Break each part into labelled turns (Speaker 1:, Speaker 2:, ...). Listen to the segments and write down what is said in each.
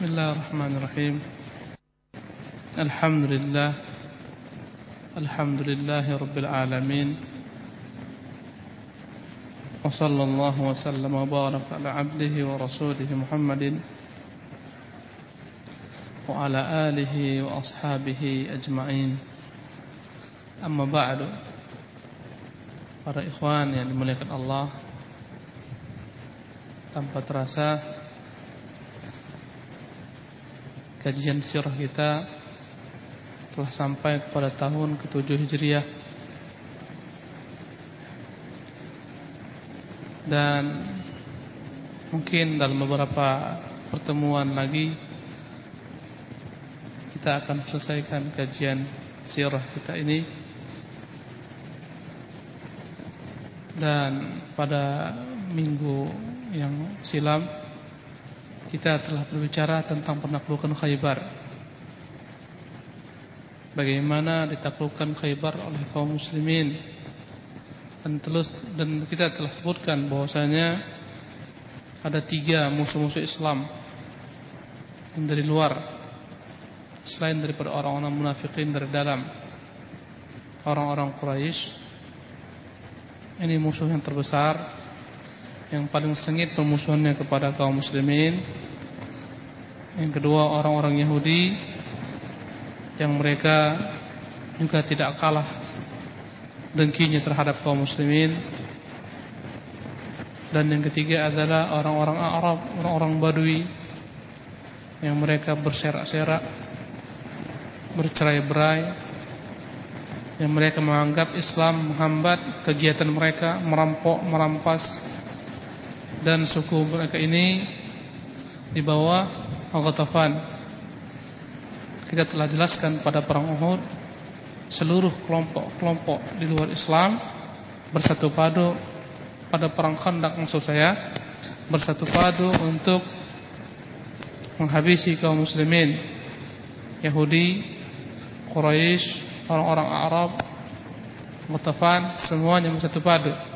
Speaker 1: بسم الله الرحمن الرحيم. الحمد لله. الحمد لله رب العالمين. وصلى الله وسلم وبارك على عبده ورسوله محمد وعلى آله وأصحابه أجمعين. أما بعد para ikhwan yang dimuliakan Allah tanpa terasa kajian sirah kita telah sampai kepada tahun ke-7 Hijriah. Dan mungkin dalam beberapa pertemuan lagi kita akan selesaikan kajian sirah kita ini. Dan pada minggu yang silam kita telah berbicara tentang penaklukan Khaybar. Bagaimana ditaklukkan Khaybar oleh kaum muslimin. Dan terus dan kita telah sebutkan bahwasanya ada tiga musuh-musuh Islam yang dari luar selain daripada orang-orang munafikin dari dalam. Orang-orang Quraisy ini musuh yang terbesar yang paling sengit permusuhannya kepada kaum muslimin. Yang kedua orang-orang Yahudi yang mereka juga tidak kalah dengkinya terhadap kaum muslimin. Dan yang ketiga adalah orang-orang Arab, orang-orang Badui yang mereka berserak-serak, bercerai-berai, yang mereka menganggap Islam menghambat kegiatan mereka, merampok, merampas dan suku mereka ini di bawah Al-Ghatafan. Kita telah jelaskan pada perang Uhud seluruh kelompok-kelompok di luar Islam bersatu padu pada perang Khandaq maksud saya bersatu padu untuk menghabisi kaum muslimin Yahudi, Quraisy, orang-orang Arab, Ghatafan semuanya bersatu padu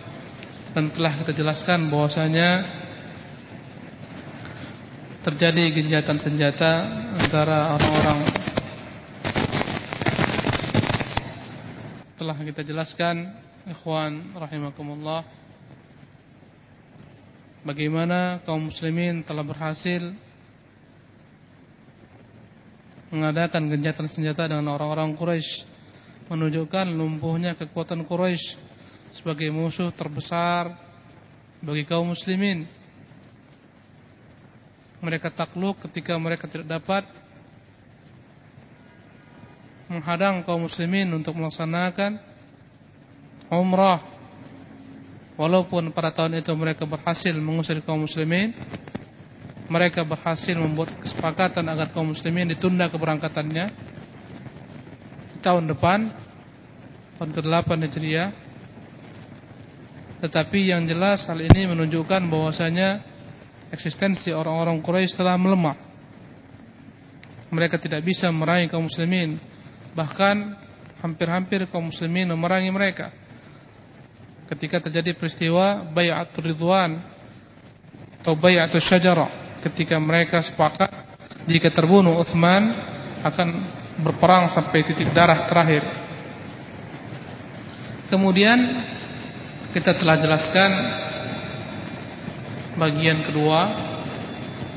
Speaker 1: dan telah kita jelaskan bahwasanya terjadi genjatan senjata antara orang-orang. Telah kita jelaskan ikhwan rahimakumullah bagaimana kaum muslimin telah berhasil mengadakan genjatan senjata dengan orang-orang Quraisy menunjukkan lumpuhnya kekuatan Quraisy sebagai musuh terbesar bagi kaum muslimin. Mereka takluk ketika mereka tidak dapat menghadang kaum muslimin untuk melaksanakan umrah. Walaupun pada tahun itu mereka berhasil mengusir kaum muslimin, mereka berhasil membuat kesepakatan agar kaum muslimin ditunda keberangkatannya di tahun depan, tahun ke-8 Hijriah tetapi yang jelas hal ini menunjukkan bahwasanya eksistensi orang-orang Quraisy telah melemah. Mereka tidak bisa meraih kaum muslimin, bahkan hampir-hampir kaum muslimin memerangi mereka. Ketika terjadi peristiwa Bai'atul Ridwan atau Bai'atul Syajarah, ketika mereka sepakat jika terbunuh Uthman akan berperang sampai titik darah terakhir. Kemudian kita telah jelaskan bagian kedua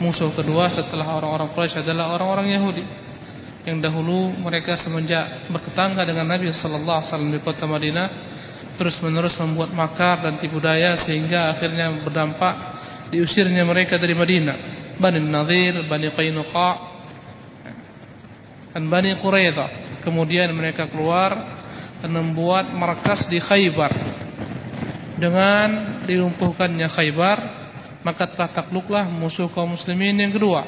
Speaker 1: musuh kedua setelah orang-orang Quraisy adalah orang-orang Yahudi. Yang dahulu mereka semenjak bertetangga dengan Nabi sallallahu alaihi wasallam di kota Madinah terus-menerus membuat makar dan tipu daya sehingga akhirnya berdampak diusirnya mereka dari Madinah. Bani Nadir, Bani Qainuqa dan Bani Quraidah kemudian mereka keluar dan membuat markas di Khaybar dengan dilumpuhkannya Khaybar maka telah takluklah musuh kaum muslimin yang kedua.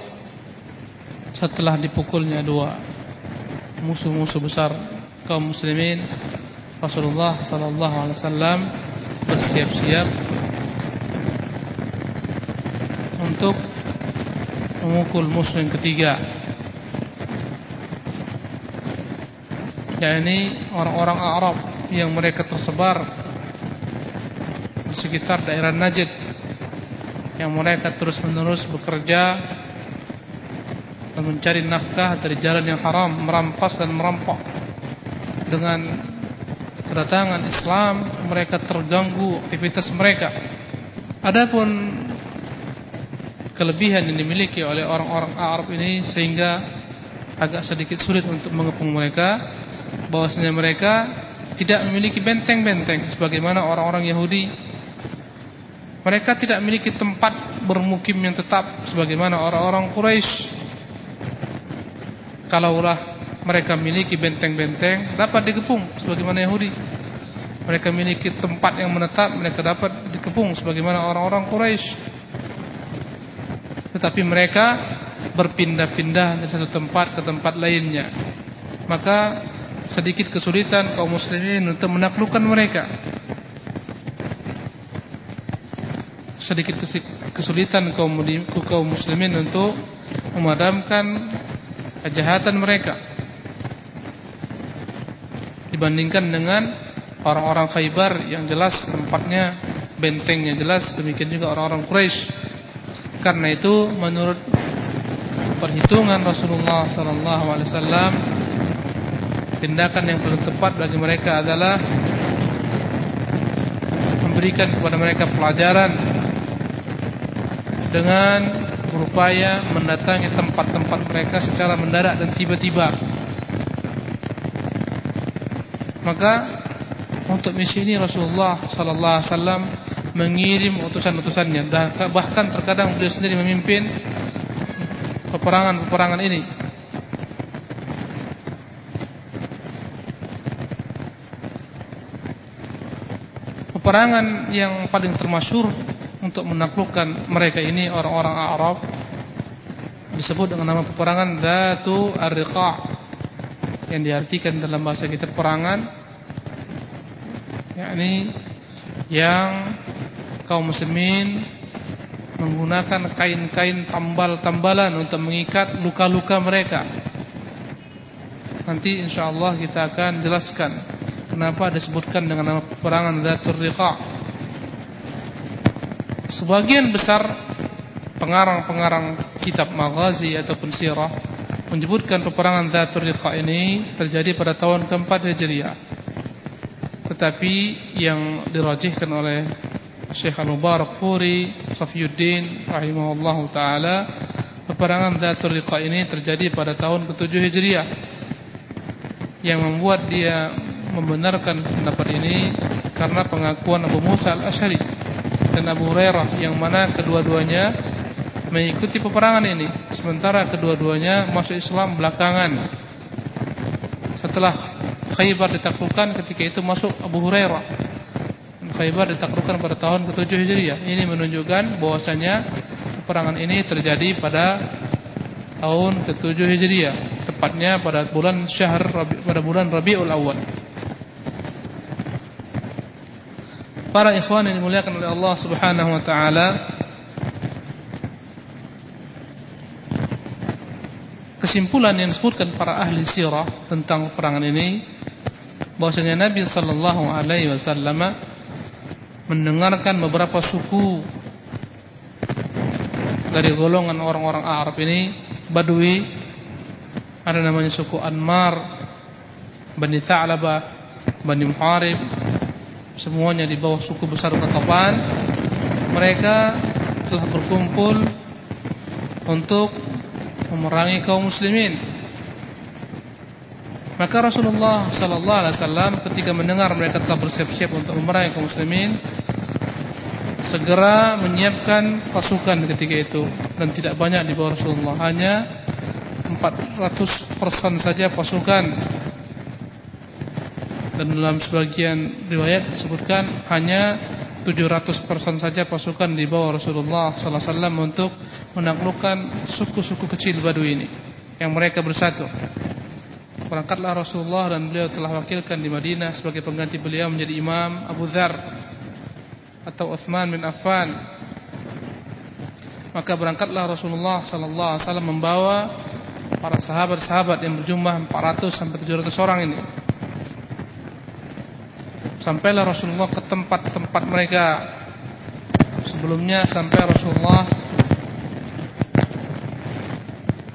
Speaker 1: Setelah dipukulnya dua musuh-musuh besar kaum muslimin Rasulullah sallallahu alaihi wasallam bersiap-siap untuk memukul musuh yang ketiga yakni orang-orang Arab yang mereka tersebar sekitar daerah Najd yang mereka terus-menerus bekerja dan mencari nafkah dari jalan yang haram, merampas dan merampok. Dengan kedatangan Islam, mereka terganggu aktivitas mereka. Adapun kelebihan yang dimiliki oleh orang-orang Arab ini sehingga agak sedikit sulit untuk mengepung mereka, bahwasanya mereka tidak memiliki benteng-benteng sebagaimana orang-orang Yahudi. Mereka tidak memiliki tempat bermukim yang tetap sebagaimana orang-orang Quraisy. Kalaulah mereka memiliki benteng-benteng dapat dikepung sebagaimana Yahudi. Mereka memiliki tempat yang menetap mereka dapat dikepung sebagaimana orang-orang Quraisy. Tetapi mereka berpindah-pindah dari satu tempat ke tempat lainnya. Maka sedikit kesulitan kaum muslimin untuk menaklukkan mereka sedikit kesulitan kaum muslimin untuk memadamkan kejahatan mereka. Dibandingkan dengan orang-orang Khaybar yang jelas tempatnya bentengnya jelas demikian juga orang-orang Quraisy. Karena itu menurut perhitungan Rasulullah wasallam tindakan yang paling tepat bagi mereka adalah memberikan kepada mereka pelajaran dengan berupaya mendatangi tempat-tempat mereka secara mendadak dan tiba-tiba. Maka untuk misi ini Rasulullah sallallahu alaihi wasallam mengirim utusan-utusannya bahkan terkadang beliau sendiri memimpin peperangan-peperangan ini. Peperangan yang paling termasyur untuk menaklukkan mereka ini orang-orang Arab disebut dengan nama peperangan Dzatu Ar-Riqa' yang diartikan dalam bahasa kita perangan yakni yang kaum muslimin menggunakan kain-kain tambal-tambalan untuk mengikat luka-luka mereka. Nanti insyaallah kita akan jelaskan kenapa disebutkan dengan nama peperangan Dzatur Riqa' Sebagian besar pengarang-pengarang kitab maghazi ataupun sirah menyebutkan peperangan Zatul Riqa ini terjadi pada tahun keempat Hijriah. Tetapi yang dirajihkan oleh Syekh Al-Mubarak Furi Safiyuddin rahimahullahu taala peperangan Zatul Riqa ini terjadi pada tahun ke-7 Hijriah. Yang membuat dia membenarkan pendapat ini karena pengakuan Abu Musa Al-Asy'ari dan Abu Hurairah yang mana kedua-duanya mengikuti peperangan ini. Sementara kedua-duanya masuk Islam belakangan. Setelah Khaybar ditaklukkan ketika itu masuk Abu Hurairah. Khaybar ditaklukkan pada tahun ke-7 Hijriah. Ini menunjukkan bahwasanya peperangan ini terjadi pada tahun ke-7 Hijriah. Tepatnya pada bulan Syahr pada bulan Rabiul Awal Para ikhwan yang dimuliakan oleh Allah Subhanahu wa taala Kesimpulan yang disebutkan para ahli sirah tentang perangan ini bahwasanya Nabi sallallahu alaihi wasallam mendengarkan beberapa suku dari golongan orang-orang Arab ini Badui ada namanya suku Anmar Bani Tha'labah Bani Muharib semuanya di bawah suku besar Qatafan mereka telah berkumpul untuk memerangi kaum muslimin. Maka Rasulullah sallallahu alaihi wasallam ketika mendengar mereka telah bersiap-siap untuk memerangi kaum muslimin segera menyiapkan pasukan ketika itu dan tidak banyak di bawah Rasulullah. Hanya 400 person saja pasukan dan dalam sebagian riwayat disebutkan hanya 700 person saja pasukan di bawah Rasulullah sallallahu alaihi wasallam untuk menaklukkan suku-suku kecil Badui ini yang mereka bersatu. Berangkatlah Rasulullah dan beliau telah wakilkan di Madinah sebagai pengganti beliau menjadi imam Abu Dzar atau Utsman bin Affan. Maka berangkatlah Rasulullah sallallahu alaihi wasallam membawa para sahabat-sahabat yang berjumlah 400 sampai 700 orang ini Sampailah Rasulullah ke tempat-tempat mereka Sebelumnya sampai Rasulullah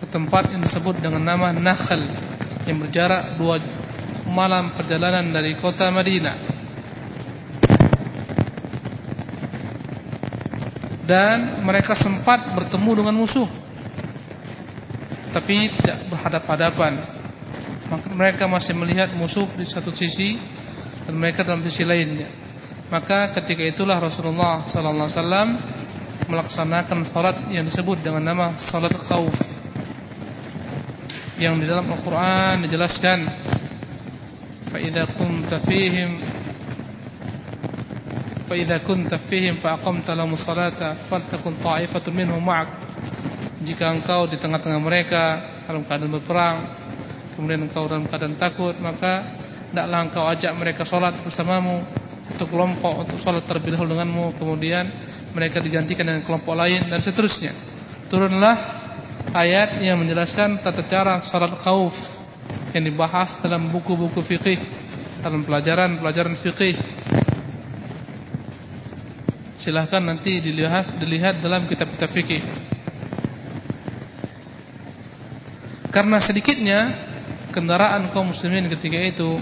Speaker 1: Ke tempat yang disebut dengan nama Nakhl yang berjarak dua malam perjalanan dari kota Madinah. Dan mereka sempat bertemu dengan musuh. Tapi tidak berhadap-hadapan. Mereka masih melihat musuh di satu sisi dan mereka dalam sisi lainnya. Maka ketika itulah Rasulullah sallallahu alaihi wasallam melaksanakan salat yang disebut dengan nama salat khawf Yang di dalam Al-Qur'an dijelaskan fa idza kunta fihim fa idza kunta fihim fa aqamta lahum salata minhum. Jika engkau di tengah-tengah mereka dalam keadaan berperang, kemudian engkau dalam keadaan takut, maka hendaklah engkau ajak mereka sholat bersamamu untuk kelompok untuk sholat terlebih dahulu denganmu kemudian mereka digantikan dengan kelompok lain dan seterusnya. Turunlah ayat yang menjelaskan tata cara sholat khauf yang dibahas dalam buku-buku fikih dalam pelajaran-pelajaran fikih silahkan nanti dilihat dilihat dalam kitab-kitab fikih karena sedikitnya kendaraan kaum muslimin ketika itu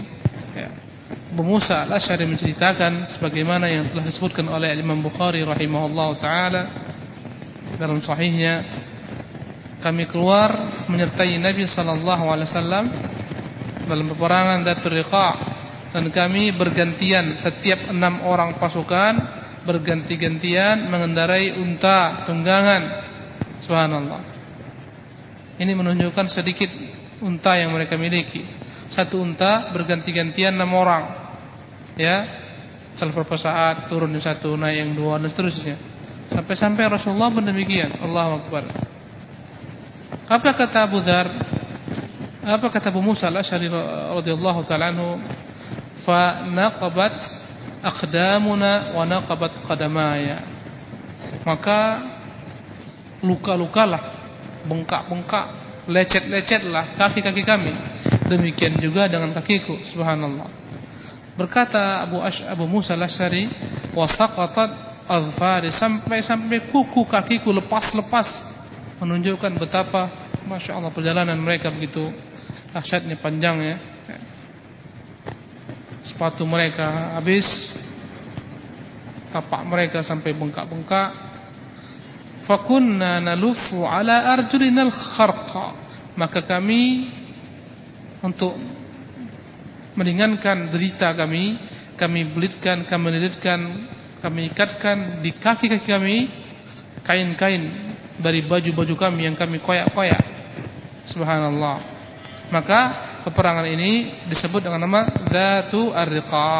Speaker 1: ya, Abu Musa al-Asy'ari menceritakan sebagaimana yang telah disebutkan oleh Imam Bukhari rahimahullah taala dalam sahihnya kami keluar menyertai Nabi sallallahu alaihi wasallam dalam peperangan Datul Riqa dan kami bergantian setiap enam orang pasukan berganti-gantian mengendarai unta tunggangan. Subhanallah. Ini menunjukkan sedikit unta yang mereka miliki satu unta berganti-gantian enam orang ya salah beberapa saat turun yang satu naik yang dua dan seterusnya sampai-sampai Rasulullah berdemikian Allah Akbar apa kata Abu Dhar apa kata Abu Musa al-Asy'ari radhiyallahu taala anhu? Fa naqabat aqdamuna wa naqabat qadamaya. Maka luka-lukalah, bengkak-bengkak, lecet-lecetlah kaki-kaki kami. Demikian juga dengan kakiku, subhanallah. Berkata Abu Ash, Abu Musa al-Asy'ari, wa saqatat azfari sampai-sampai kuku kakiku lepas-lepas menunjukkan betapa Masya Allah perjalanan mereka begitu dahsyatnya panjangnya sepatu mereka habis tapak mereka sampai bengkak-bengkak. Fakunna nalufu ala arjulinal kharqa maka kami untuk meringankan derita kami kami belitkan kami lilitkan kami ikatkan di kaki-kaki kami kain-kain dari baju-baju kami yang kami koyak-koyak subhanallah maka peperangan ini disebut dengan nama Zatu Ar-Riqa.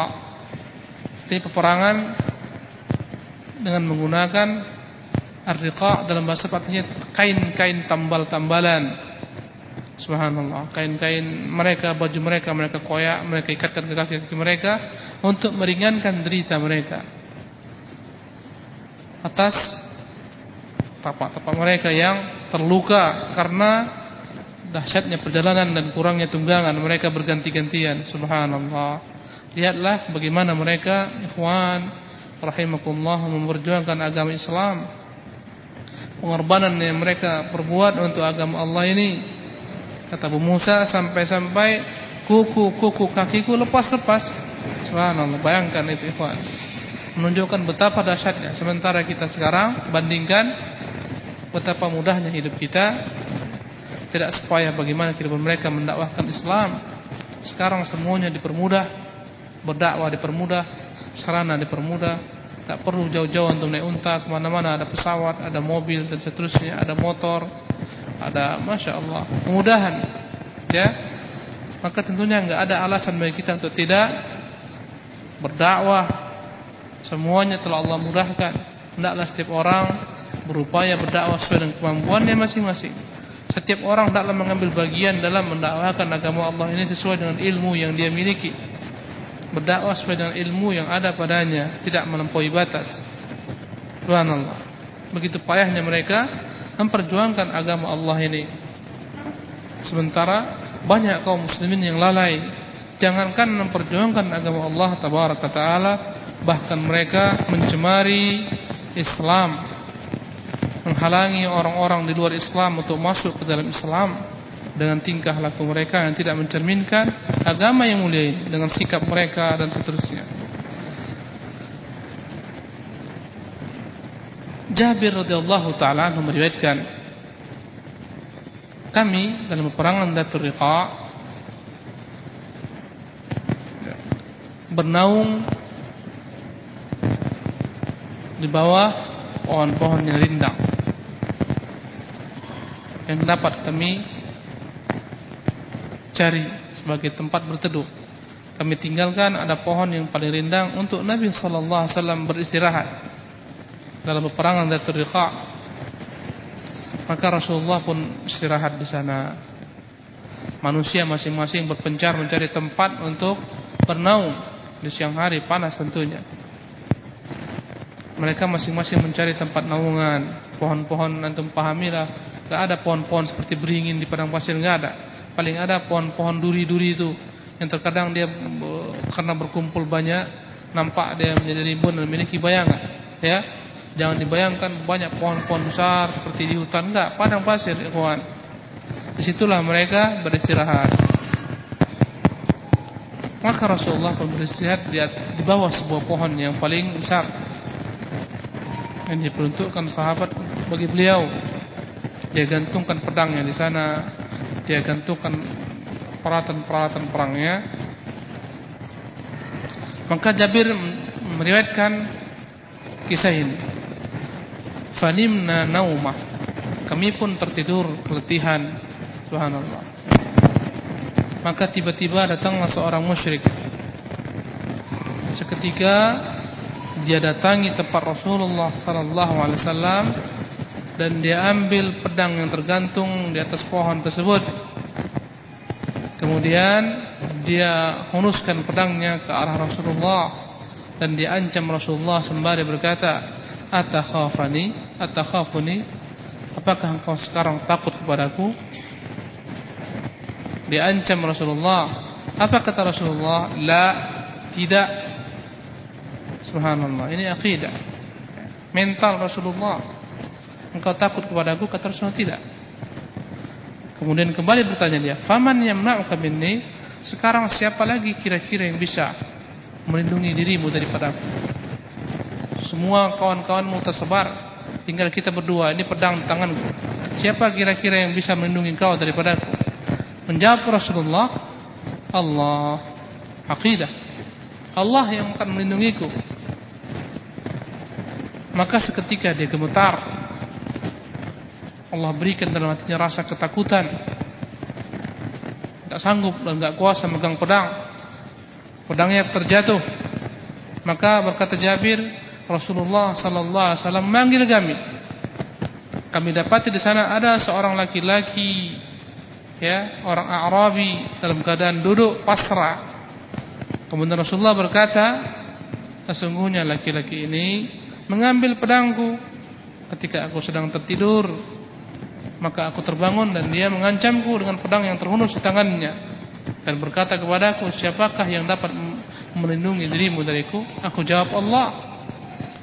Speaker 1: Ini peperangan dengan menggunakan Ar-Riqa dalam bahasa artinya kain-kain tambal-tambalan. Subhanallah, kain-kain mereka, baju mereka, mereka koyak, mereka ikatkan ke kaki-kaki mereka untuk meringankan derita mereka. Atas tapak-tapak mereka yang terluka karena dahsyatnya perjalanan dan kurangnya tunggangan mereka berganti-gantian. Subhanallah. Lihatlah bagaimana mereka ikhwan rahimakumullah memperjuangkan agama Islam. Pengorbanan yang mereka perbuat untuk agama Allah ini kata Abu Musa sampai-sampai kuku-kuku kakiku lepas-lepas. Subhanallah bayangkan itu ikhwan. Menunjukkan betapa dahsyatnya. Sementara kita sekarang bandingkan betapa mudahnya hidup kita. Tidak supaya bagaimana kehidupan mereka mendakwahkan Islam. Sekarang semuanya dipermudah, berdakwah dipermudah, sarana dipermudah, tak perlu jauh-jauh untuk naik unta ke mana-mana. Ada pesawat, ada mobil dan seterusnya, ada motor, ada masya Allah kemudahan, ya. Maka tentunya nggak ada alasan bagi kita untuk tidak berdakwah. Semuanya telah Allah mudahkan. Hendaklah setiap orang berupaya berdakwah sesuai dengan kemampuannya masing-masing. Setiap orang dalam mengambil bagian dalam mendakwakan agama Allah ini sesuai dengan ilmu yang dia miliki. Berdakwah sesuai dengan ilmu yang ada padanya, tidak melampaui batas. Subhanallah. Begitu payahnya mereka memperjuangkan agama Allah ini. Sementara banyak kaum muslimin yang lalai. Jangankan memperjuangkan agama Allah tabaraka taala, bahkan mereka mencemari Islam menghalangi orang-orang di luar Islam untuk masuk ke dalam Islam dengan tingkah laku mereka yang tidak mencerminkan agama yang mulia ini dengan sikap mereka dan seterusnya. Jabir radhiyallahu taala meriwayatkan kami dalam peperangan Datul Riqa bernaung di bawah pohon-pohon yang rindang yang dapat kami cari sebagai tempat berteduh. Kami tinggalkan ada pohon yang paling rindang untuk Nabi sallallahu alaihi wasallam beristirahat dalam peperangan Datul Riqa. Maka Rasulullah pun istirahat di sana. Manusia masing-masing berpencar mencari tempat untuk bernaung di siang hari panas tentunya. Mereka masing-masing mencari tempat naungan. Pohon-pohon antum pahamilah, tidak ada pohon-pohon seperti beringin di padang pasir enggak ada. Paling ada pohon-pohon duri-duri itu yang terkadang dia karena berkumpul banyak nampak dia menjadi rimbun dan memiliki bayangan. Ya, jangan dibayangkan banyak pohon-pohon besar seperti di hutan enggak, padang pasir, ikhwan. Di situlah mereka beristirahat. Maka Rasulullah pun beristirahat di bawah sebuah pohon yang paling besar yang diperuntukkan sahabat bagi beliau. Dia gantungkan pedangnya di sana, dia gantungkan peralatan-peralatan perangnya. Maka Jabir meriwayatkan kisah ini. Fanimna naumah. Kami pun tertidur keletihan. Subhanallah. Maka tiba-tiba datanglah seorang musyrik. Seketika dia datangi tempat Rasulullah sallallahu alaihi wasallam dan dia ambil pedang yang tergantung di atas pohon tersebut. Kemudian dia hunuskan pedangnya ke arah Rasulullah dan dia ancam Rasulullah sembari berkata, "Atakhafani? Atakhafuni? Apakah engkau sekarang takut kepadaku?" Dia ancam Rasulullah. Apa kata Rasulullah? La, tidak Subhanallah, ini akidah. Mental Rasulullah. Engkau takut kepada aku kata Rasulullah tidak. Kemudian kembali bertanya dia, "Faman yamna'uka minni?" Sekarang siapa lagi kira-kira yang bisa melindungi dirimu daripada? Semua kawan-kawanmu tersebar, tinggal kita berdua. Ini pedang di tanganku. Siapa kira-kira yang bisa melindungi kau daripada aku? Menjawab Rasulullah, Allah. Aqidah. Allah yang akan melindungiku. Maka seketika dia gemetar Allah berikan dalam hatinya rasa ketakutan Tak sanggup dan tak kuasa megang pedang Pedangnya terjatuh Maka berkata Jabir Rasulullah sallallahu alaihi wasallam manggil kami. Kami dapati di sana ada seorang laki-laki ya, orang Arabi dalam keadaan duduk pasrah. Kemudian Rasulullah berkata, sesungguhnya laki-laki ini mengambil pedangku ketika aku sedang tertidur maka aku terbangun dan dia mengancamku dengan pedang yang terhunus di tangannya dan berkata kepadaku siapakah yang dapat melindungi dirimu dariku aku jawab Allah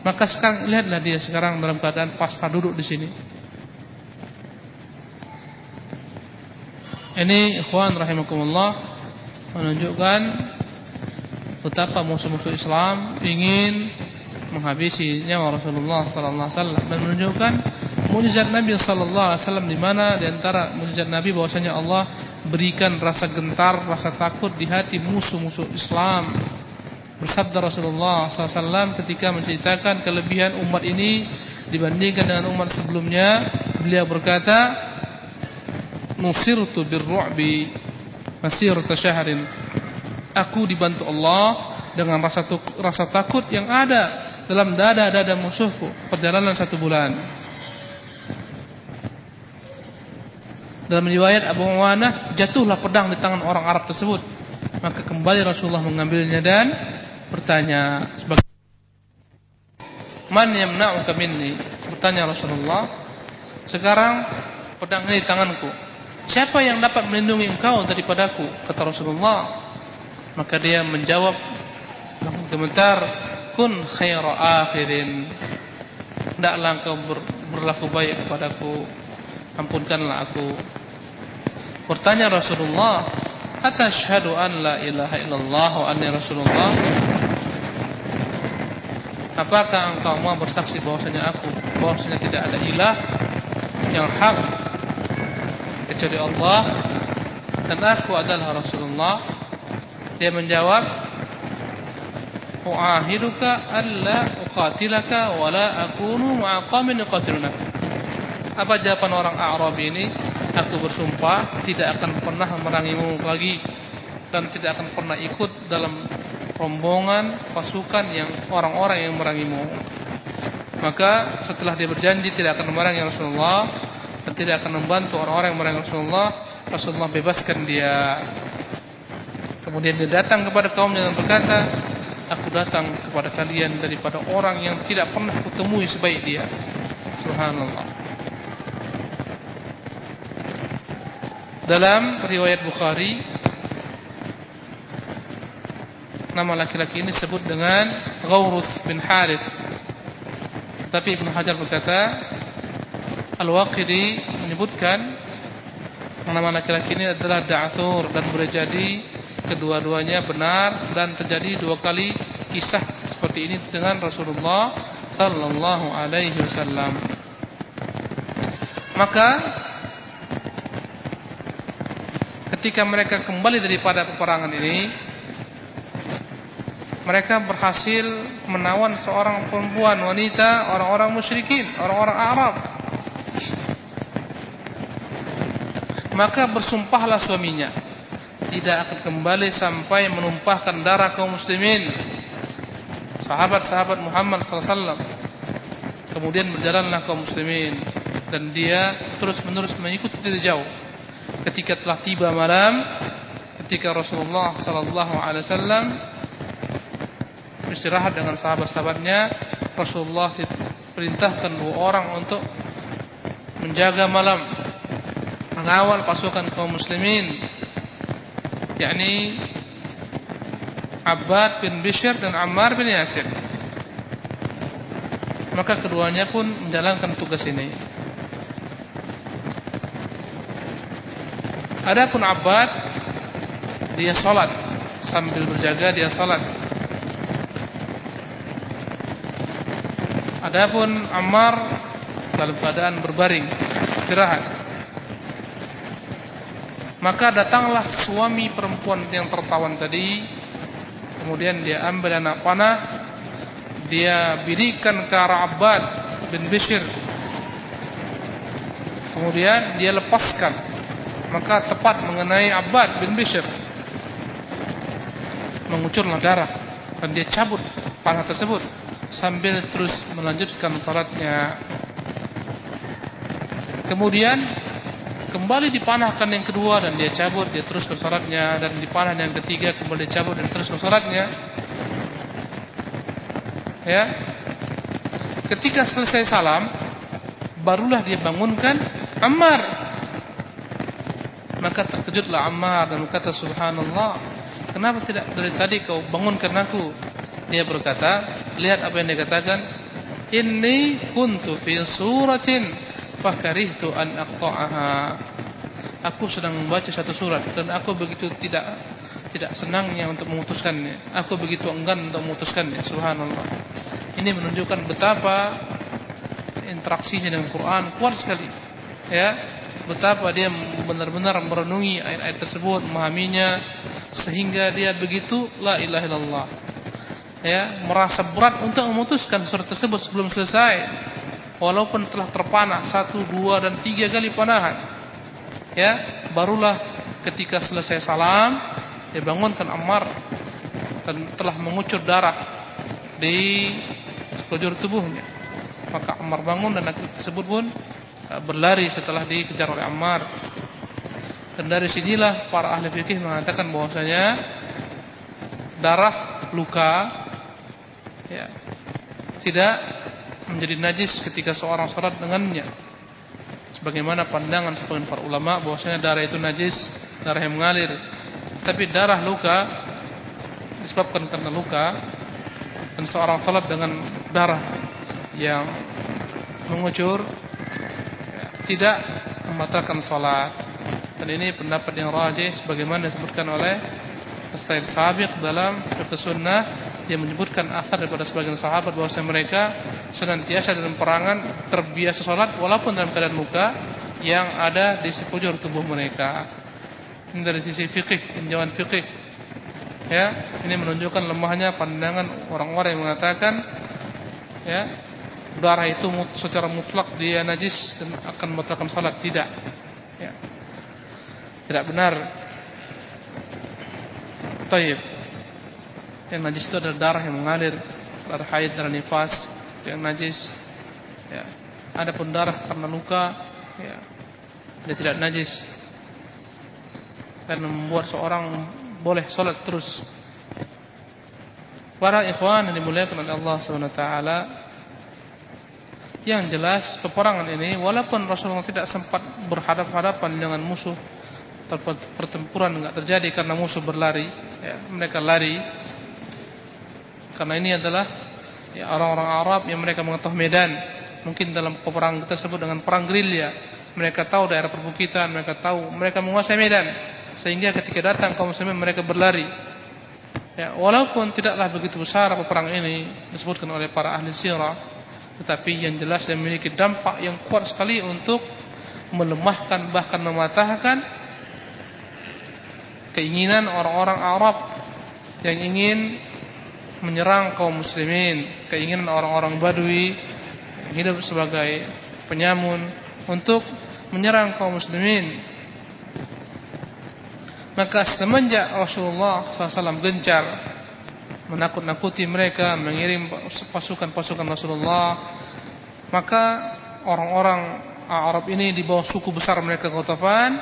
Speaker 1: maka sekarang lihatlah dia sekarang dalam keadaan pasrah duduk di sini ini ikhwan rahimakumullah menunjukkan betapa musuh-musuh Islam ingin menghabisi nyawa Rasulullah sallallahu alaihi wasallam dan menunjukkan mukjizat Nabi sallallahu alaihi wasallam di mana di antara mukjizat Nabi bahwasanya Allah berikan rasa gentar, rasa takut di hati musuh-musuh Islam. Bersabda Rasulullah SAW ketika menceritakan kelebihan umat ini dibandingkan dengan umat sebelumnya, beliau berkata, "Nusirtu birru'bi masirata syahrin." Aku dibantu Allah dengan rasa rasa takut yang ada dalam dada-dada musuhku perjalanan satu bulan. Dalam riwayat Abu Muwanah jatuhlah pedang di tangan orang Arab tersebut. Maka kembali Rasulullah mengambilnya dan bertanya sebagai Man yamna'uka minni? Bertanya Rasulullah. Sekarang pedang ini di tanganku. Siapa yang dapat melindungi engkau daripadaku? Kata Rasulullah. Maka dia menjawab gemetar kun khaira akhirin Tidaklah engkau berlaku baik kepadaku ampunkanlah aku bertanya Rasulullah atashhadu an la ilaha illallah wa anni rasulullah. Apakah engkau mau bersaksi bahwasanya aku bahwasanya tidak ada ilah yang hak kecuali Allah? Dan aku adalah Rasulullah. Dia menjawab uahiduka alla uqatilaka wala akunu ma'a qaumin yuqatiluna apa jawaban orang Arab ini aku bersumpah tidak akan pernah merangimu lagi dan tidak akan pernah ikut dalam rombongan pasukan yang orang-orang yang merangimu maka setelah dia berjanji tidak akan memerangi Rasulullah dan tidak akan membantu orang-orang yang memerangi Rasulullah Rasulullah bebaskan dia. Kemudian dia datang kepada kaumnya dan berkata, Aku datang kepada kalian daripada orang yang tidak pernah kutemui sebaik dia. Subhanallah. Dalam riwayat Bukhari, nama laki-laki ini disebut dengan Ghawruth bin Harith. Tapi Ibn Hajar berkata, Al-Waqidi menyebutkan nama laki-laki ini adalah Da'thur dan boleh jadi kedua-duanya benar dan terjadi dua kali kisah seperti ini dengan Rasulullah sallallahu alaihi wasallam. Maka ketika mereka kembali daripada peperangan ini mereka berhasil menawan seorang perempuan wanita orang-orang musyrikin, orang-orang Arab. Maka bersumpahlah suaminya Tidak akan kembali sampai menumpahkan darah kaum muslimin. Sahabat-sahabat Muhammad SAW Kemudian berjalanlah kaum muslimin. Dan dia terus menerus mengikuti tidak jauh Ketika telah tiba malam Ketika Rasulullah SAW Istirahat dengan sahabat-sahabatnya Rasulullah perintahkan dua orang untuk Menjaga malam mengawal pasukan kaum muslimin yakni Abbad bin Bishr dan Ammar bin Yasir. Maka keduanya pun menjalankan tugas ini adapun Abbad dia salat. Sambil berjaga dia salat. Adapun Ammar dalam keadaan berbaring istirahat. Maka datanglah suami perempuan yang tertawan tadi. Kemudian dia ambil anak panah. Dia birikan ke arah Abbad bin Bishr. Kemudian dia lepaskan Maka tepat mengenai Abbad bin Bishr. Mengucurlah darah Dan dia cabut panah tersebut Sambil terus melanjutkan salatnya. Kemudian kembali dipanahkan yang kedua dan dia cabut dia terus ke salatnya dan dipanah yang ketiga kembali cabut dan terus ke salatnya ya. Ketika selesai salam barulah dia bangunkan Ammar maka terkejutlah Ammar dan berkata subhanallah. Kenapa tidak dari tadi kau bangunkan aku? Dia berkata lihat apa yang dia katakan. Inni kuntu fi suratin fakarihtu an aqta'aha. Aku sedang membaca satu surat dan aku begitu tidak tidak senangnya untuk memutuskannya. Aku begitu enggan untuk memutuskannya. Subhanallah. Ini menunjukkan betapa interaksinya dengan Quran kuat sekali. Ya betapa dia benar-benar merenungi ayat-ayat tersebut memahaminya sehingga dia begitu la ilaha illallah. Ya merasa berat untuk memutuskan surat tersebut sebelum selesai walaupun telah terpanah satu, dua dan tiga kali panahan. Ya barulah ketika selesai salam dia bangunkan Ammar dan telah mengucur darah di sekujur tubuhnya. Maka Ammar bangun dan laki tersebut pun berlari setelah dikejar oleh Ammar dan dari sinilah para ahli fikih mengatakan bahwasanya darah luka ya tidak menjadi najis ketika seorang salat dengannya. Sebagaimana pandangan sebagian para ulama bahwasanya darah itu najis, darah yang mengalir. Tapi darah luka disebabkan karena luka dan seorang salat dengan darah yang mengucur tidak membatalkan salat. Dan ini pendapat yang rajih sebagaimana disebutkan oleh Sayyid Sabiq dalam Fiqh Sunnah yang menyebutkan asar daripada sebagian sahabat bahwa mereka senantiasa dalam perangan terbiasa salat walaupun dalam keadaan muka yang ada di sekujur tubuh mereka. Ini dari sisi fikih, tinjauan fikih. Ya, ini menunjukkan lemahnya pandangan orang-orang yang mengatakan ya, darah itu secara mutlak dia najis dan akan membatalkan salat tidak. Ya. Tidak benar. Taib. Yang najis itu adalah darah yang mengalir, darah haid, darah nifas, itu yang najis. Ya. Adapun darah karena luka, ya, dia tidak najis. Karena membuat seorang boleh sholat terus. Para ikhwan yang dimuliakan oleh Allah SWT Yang jelas peperangan ini Walaupun Rasulullah tidak sempat berhadap-hadapan dengan musuh Pertempuran tidak terjadi karena musuh berlari ya, Mereka lari. Karena ini adalah ya, Orang-orang Arab yang mereka mengetahui medan. Mungkin dalam peperangan tersebut dengan perang gerilya Mereka tahu daerah perbukitan Mereka tahu, mereka menguasai medan. Sehingga ketika datang kaum muslimin mereka berlari. Ya, walaupun tidaklah begitu besar peperangan ini disebutkan oleh para ahli sirah, tetapi yang jelas dia memiliki dampak yang kuat sekali untuk melemahkan bahkan mematahkan keinginan orang-orang Arab yang ingin menyerang kaum muslimin, keinginan orang-orang Badui yang hidup sebagai penyamun untuk menyerang kaum muslimin. Maka semenjak Rasulullah SAW gencar menakut-nakuti mereka, mengirim pasukan-pasukan Rasulullah, maka orang-orang Arab ini di bawah suku besar mereka Ghatafan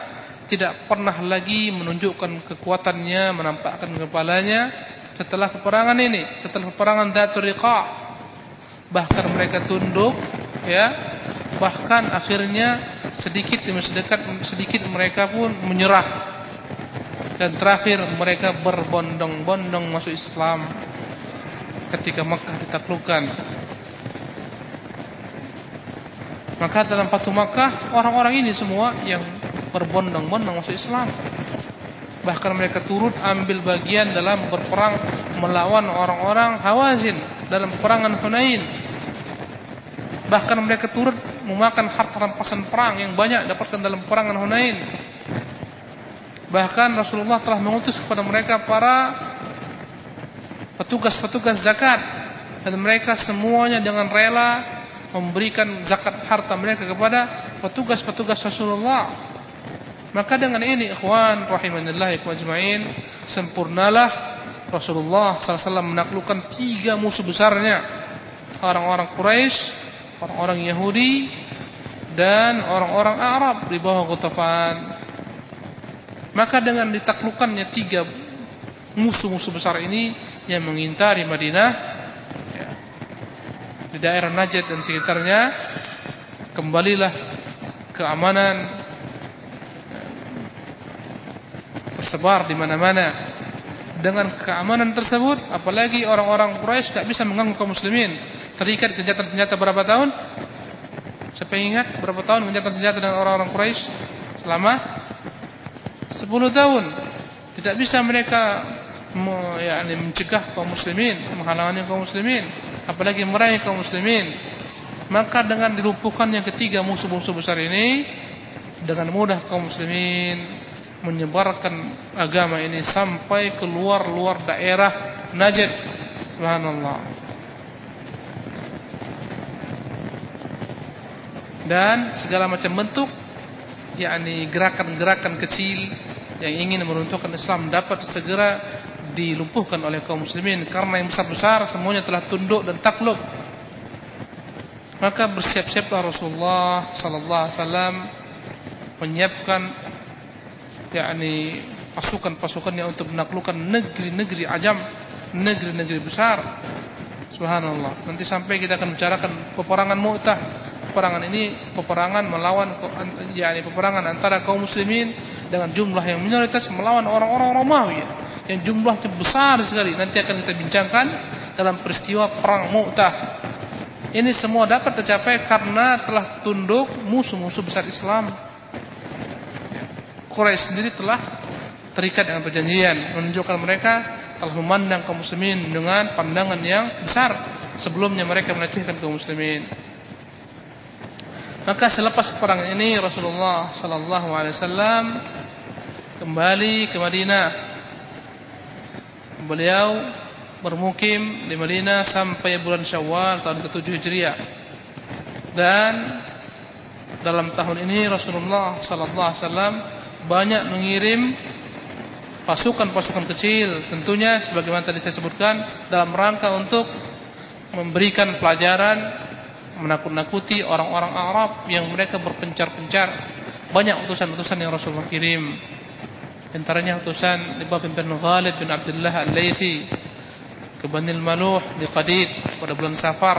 Speaker 1: tidak pernah lagi menunjukkan kekuatannya, menampakkan kepalanya setelah peperangan ini, setelah peperangan Dhatul Riqa. Bahkan mereka tunduk, ya. Bahkan akhirnya sedikit demi sedikit sedikit mereka pun menyerah dan terakhir mereka berbondong-bondong masuk Islam ketika Makkah ditaklukkan. Maka dalam Fatu Makkah orang-orang ini semua yang berbondong-bondong masuk Islam. Bahkan mereka turut ambil bagian dalam berperang melawan orang-orang Hawazin dalam peperangan Hunain. Bahkan mereka turut memakan harta rampasan perang yang banyak dapatkan dalam peperangan Hunain. Bahkan Rasulullah telah mengutus kepada mereka para petugas-petugas zakat dan mereka semuanya dengan rela memberikan zakat harta mereka kepada petugas-petugas Rasulullah. Maka dengan ini ikhwan rahimanillah ajmain sempurnalah Rasulullah SAW menaklukkan tiga musuh besarnya orang-orang Quraisy, orang-orang Yahudi dan orang-orang Arab di bawah Ghatafan. Maka dengan ditaklukkannya tiga musuh-musuh besar ini yang mengintari Madinah ya, di daerah Najd dan sekitarnya kembalilah keamanan ya, tersebar di mana-mana. Dengan keamanan tersebut apalagi orang-orang Quraisy tidak bisa mengganggu kaum muslimin. Terikat gencatan senjata berapa tahun? Siapa ingat? Berapa tahun gencatan senjata dengan orang-orang Quraisy? Selama 10 tahun tidak bisa mereka mencegah kaum muslimin, menghalangi kaum muslimin, apalagi meraih kaum muslimin. Maka dengan dilumpuhkan yang ketiga musuh-musuh besar ini dengan mudah kaum muslimin menyebarkan agama ini sampai keluar-luar daerah Najd. Subhanallah. Dan segala macam bentuk yakni gerakan-gerakan kecil yang ingin meruntuhkan Islam dapat segera dilumpuhkan oleh kaum muslimin karena yang besar-besar semuanya telah tunduk dan takluk. Maka bersiap-siaplah Rasulullah sallallahu alaihi wasallam menyiapkan yakni pasukan-pasukannya untuk menaklukkan negeri-negeri ajam, negeri-negeri besar. Subhanallah. Nanti sampai kita akan bicarakan peperangan Mu'tah peperangan ini peperangan melawan yakni peperangan antara kaum muslimin dengan jumlah yang minoritas melawan orang-orang Romawi yang jumlahnya besar sekali nanti akan kita bincangkan dalam peristiwa perang Mu'tah Ini semua dapat tercapai karena telah tunduk musuh-musuh besar Islam. Quraisy sendiri telah terikat dengan perjanjian menunjukkan mereka telah memandang kaum muslimin dengan pandangan yang besar sebelumnya mereka melecehkan kaum muslimin. Maka selepas perang ini Rasulullah sallallahu alaihi wasallam kembali ke Madinah. Beliau bermukim di Madinah sampai bulan Syawal tahun ke-7 Hijriah. Dan dalam tahun ini Rasulullah sallallahu alaihi wasallam banyak mengirim pasukan-pasukan kecil tentunya sebagaimana tadi saya sebutkan dalam rangka untuk memberikan pelajaran menakut-nakuti orang-orang Arab yang mereka berpencar-pencar banyak utusan-utusan yang Rasulullah kirim antaranya utusan bawah pimpinan Ghalid bin Abdullah Al-Laythi ke Bani Maluh di Qadid pada bulan Safar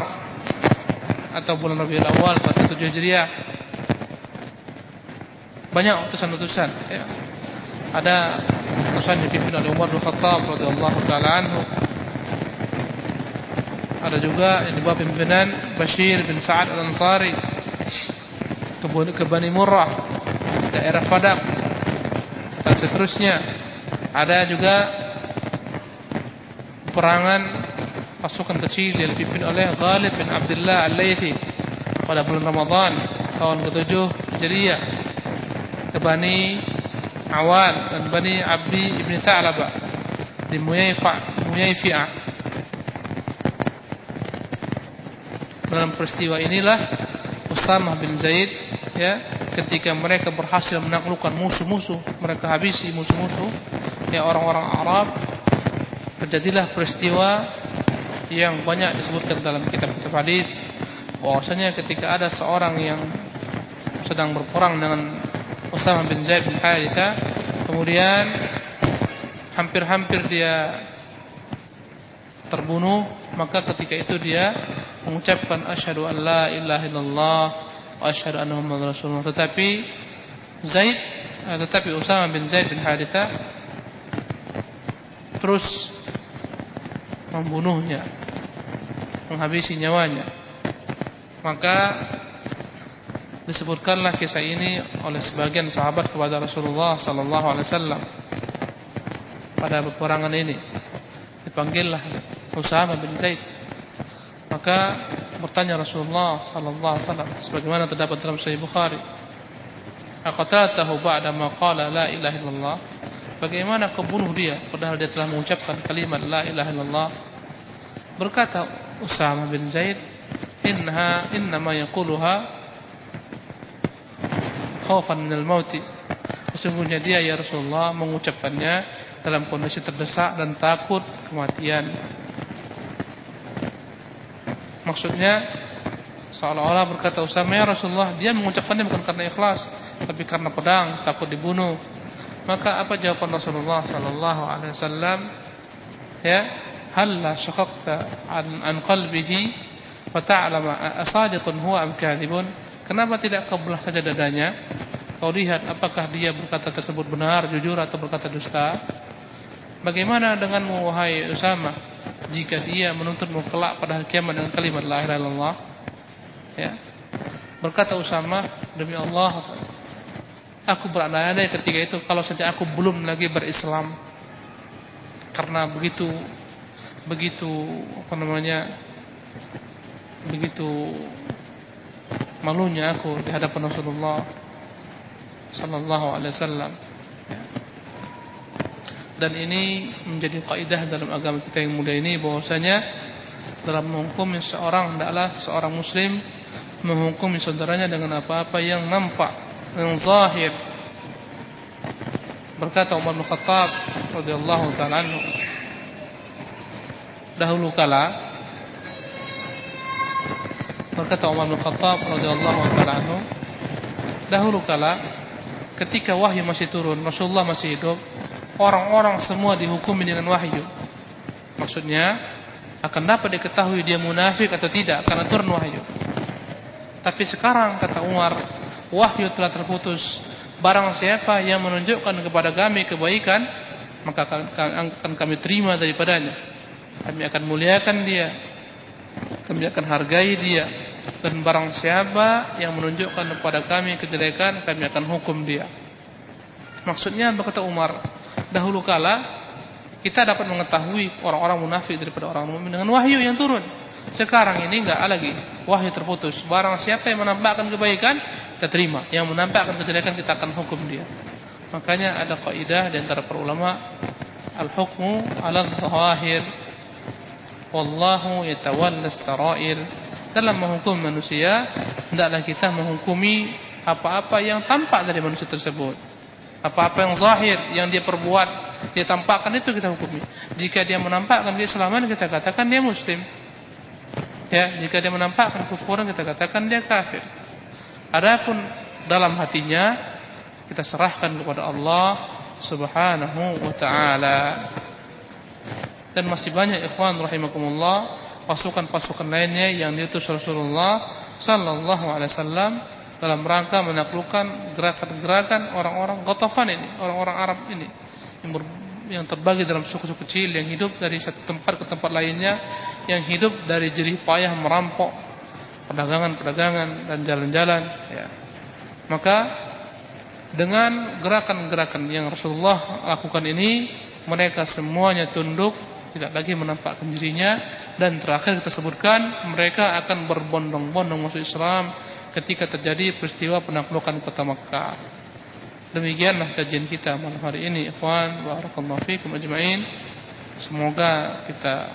Speaker 1: atau bulan Rabiul Awal pada 7 Hijriah. Banyak utusan-utusan ya. Ada utusan yang dipimpin oleh Umar bin Khattab radhiyallahu taala anhu. Ada juga yang di bawah pimpinan Bashir bin Sa'ad Al-Ansari ke Bani Murrah, daerah Fadak dan seterusnya. Ada juga peperangan pasukan kecil yang dipimpin oleh Ghalib bin Abdullah Al-Laythi pada bulan Ramadan tahun ke-7 Hijriah ke Bani Awal dan Bani Abdi Ibn Sa'laba di Muyaifa dalam peristiwa inilah Usamah bin Zaid ya ketika mereka berhasil menaklukkan musuh-musuh mereka habisi musuh-musuh ya orang-orang Arab terjadilah peristiwa yang banyak disebutkan dalam kitab-kitab hadis bahwasanya ketika ada seorang yang sedang berperang dengan Usamah bin Zaid bin Haritha kemudian hampir-hampir dia terbunuh maka ketika itu dia mengucapkan asyhadu an la ilaha illallah wa asyhadu anna muhammadar rasulullah. Tetapi Zaid eh, tetapi Usamah bin Zaid bin Haritha terus membunuhnya menghabisi nyawanya. Maka disebutkanlah kisah ini oleh sebagian sahabat kepada Rasulullah sallallahu alaihi wasallam pada peperangan ini. Dipanggillah Usama bin Zaid maka bertanya Rasulullah sallallahu alaihi wasallam sebagaimana terdapat dalam Sahih Bukhari aqatatahu ba'da ma qala la ilaha illallah Bagaimana kau bunuh dia padahal dia telah mengucapkan kalimat la ilaha illallah? Berkata Usama bin Zaid, "Innaha innama yaquluha khaufan minal maut." Sesungguhnya dia ya Rasulullah mengucapkannya dalam kondisi terdesak dan takut kematian. Maksudnya seolah-olah berkata Usama ya Rasulullah, dia mengucapkannya bukan karena ikhlas, tapi karena pedang, takut dibunuh. Maka apa jawaban Rasulullah sallallahu alaihi wasallam? Ya, halla syaqaqta an an qalbihi fa ta'lama asadiqun huwa am kadhibun? Kenapa tidak kau belah saja dadanya? Kau lihat apakah dia berkata tersebut benar, jujur atau berkata dusta? Bagaimana denganmu wahai Usama jika dia menuntutmu kelak pada hari kiamat dengan kalimat la ilaha illallah? Ya. Berkata Usama, demi Allah Aku berandai-andai ketika itu kalau saja aku belum lagi berislam. Karena begitu begitu apa namanya? begitu malunya aku di hadapan Rasulullah sallallahu alaihi wasallam. Dan ini menjadi kaidah dalam agama kita yang mulia ini bahwasanya dalam menghukum seorang adalah seorang muslim menghukum saudaranya dengan apa-apa yang nampak yang zahir. Berkata Umar bin Khattab radhiyallahu taala dahulu kala berkata Umar bin Khattab radhiyallahu taala dahulu kala ketika wahyu masih turun Rasulullah masih hidup orang-orang semua dihukumi dengan wahyu maksudnya akan dapat diketahui dia munafik atau tidak karena turun wahyu tapi sekarang kata Umar wahyu telah terputus. Barang siapa yang menunjukkan kepada kami kebaikan, maka akan kami terima daripadanya. Kami akan muliakan dia. kami akan hargai dia dan barang siapa yang menunjukkan kepada kami kejelekan kami akan hukum dia maksudnya berkata Umar dahulu kala kita dapat mengetahui orang-orang munafik daripada orang mukmin dengan wahyu yang turun. Sekarang ini enggak lagi wahyu terputus. Barang siapa yang menampakkan kebaikan kita terima. Yang menampakkan kejelekan kita akan hukum dia. Makanya ada kaidah di antara para ulama al-hukmu 'ala al-zahir wallahu yatawalla as-sarair. Dalam menghukum manusia hendaklah kita menghukumi apa-apa yang tampak dari manusia tersebut apa-apa yang zahir yang dia perbuat dia tampakkan itu kita hukumi. Jika dia menampakkan keislaman kita katakan dia muslim. Ya jika dia menampakkan kufuran kita katakan dia kafir. Adapun dalam hatinya kita serahkan kepada Allah Subhanahu wa taala. Dan masih banyak ikhwan rahimakumullah pasukan-pasukan lainnya yang diutus Rasulullah sallallahu alaihi wasallam dalam rangka menaklukkan gerakan-gerakan orang-orang Ghatafan ini, orang-orang Arab ini yang ber, yang terbagi dalam suku-suku kecil yang hidup dari satu tempat ke tempat lainnya, yang hidup dari jerih payah merampok perdagangan-perdagangan dan jalan-jalan ya. Maka dengan gerakan-gerakan yang Rasulullah lakukan ini mereka semuanya tunduk tidak lagi menampakkan dirinya dan terakhir kita sebutkan mereka akan berbondong-bondong masuk Islam ketika terjadi peristiwa penaklukan kota Makkah. Demikianlah kajian kita malam hari ini ikhwan barakallahu fikum ajmain. Semoga kita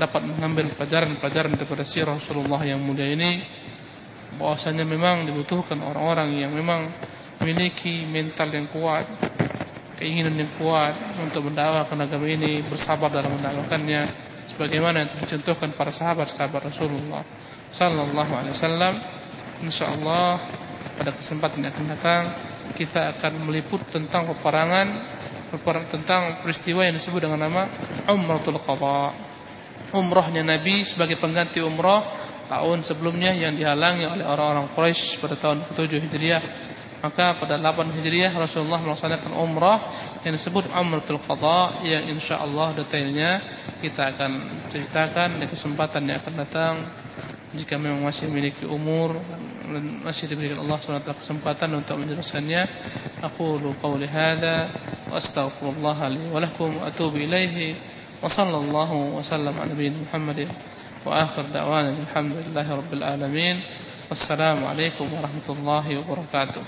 Speaker 1: dapat mengambil pelajaran-pelajaran daripada sirah Rasulullah yang mulia ini bahwasanya memang dibutuhkan orang-orang yang memang memiliki mental yang kuat keinginan yang kuat untuk mendakwakan agama ini, bersabar dalam mendakwakannya sebagaimana yang dicontohkan para sahabat-sahabat Rasulullah sallallahu alaihi wasallam. Insyaallah pada kesempatan yang akan datang kita akan meliput tentang peperangan tentang peristiwa yang disebut dengan nama Umratul Qadha. Umrahnya Nabi sebagai pengganti umrah tahun sebelumnya yang dihalangi oleh orang-orang Quraisy pada tahun ke-7 Hijriah maka pada 8 Hijriah Rasulullah melaksanakan umrah yang disebut Umratul Qadha yang insyaallah detailnya kita akan ceritakan di kesempatan yang akan datang jika memang masih memiliki umur masih diberikan Allah SWT kesempatan untuk menjelaskannya aqulu qawli hadza wa astaghfirullah li atubu ilaihi wa sallallahu wa sallam ala wa akhir da'wana alhamdulillahi rabbil alamin. Wassalamu alaikum warahmatullahi wabarakatuh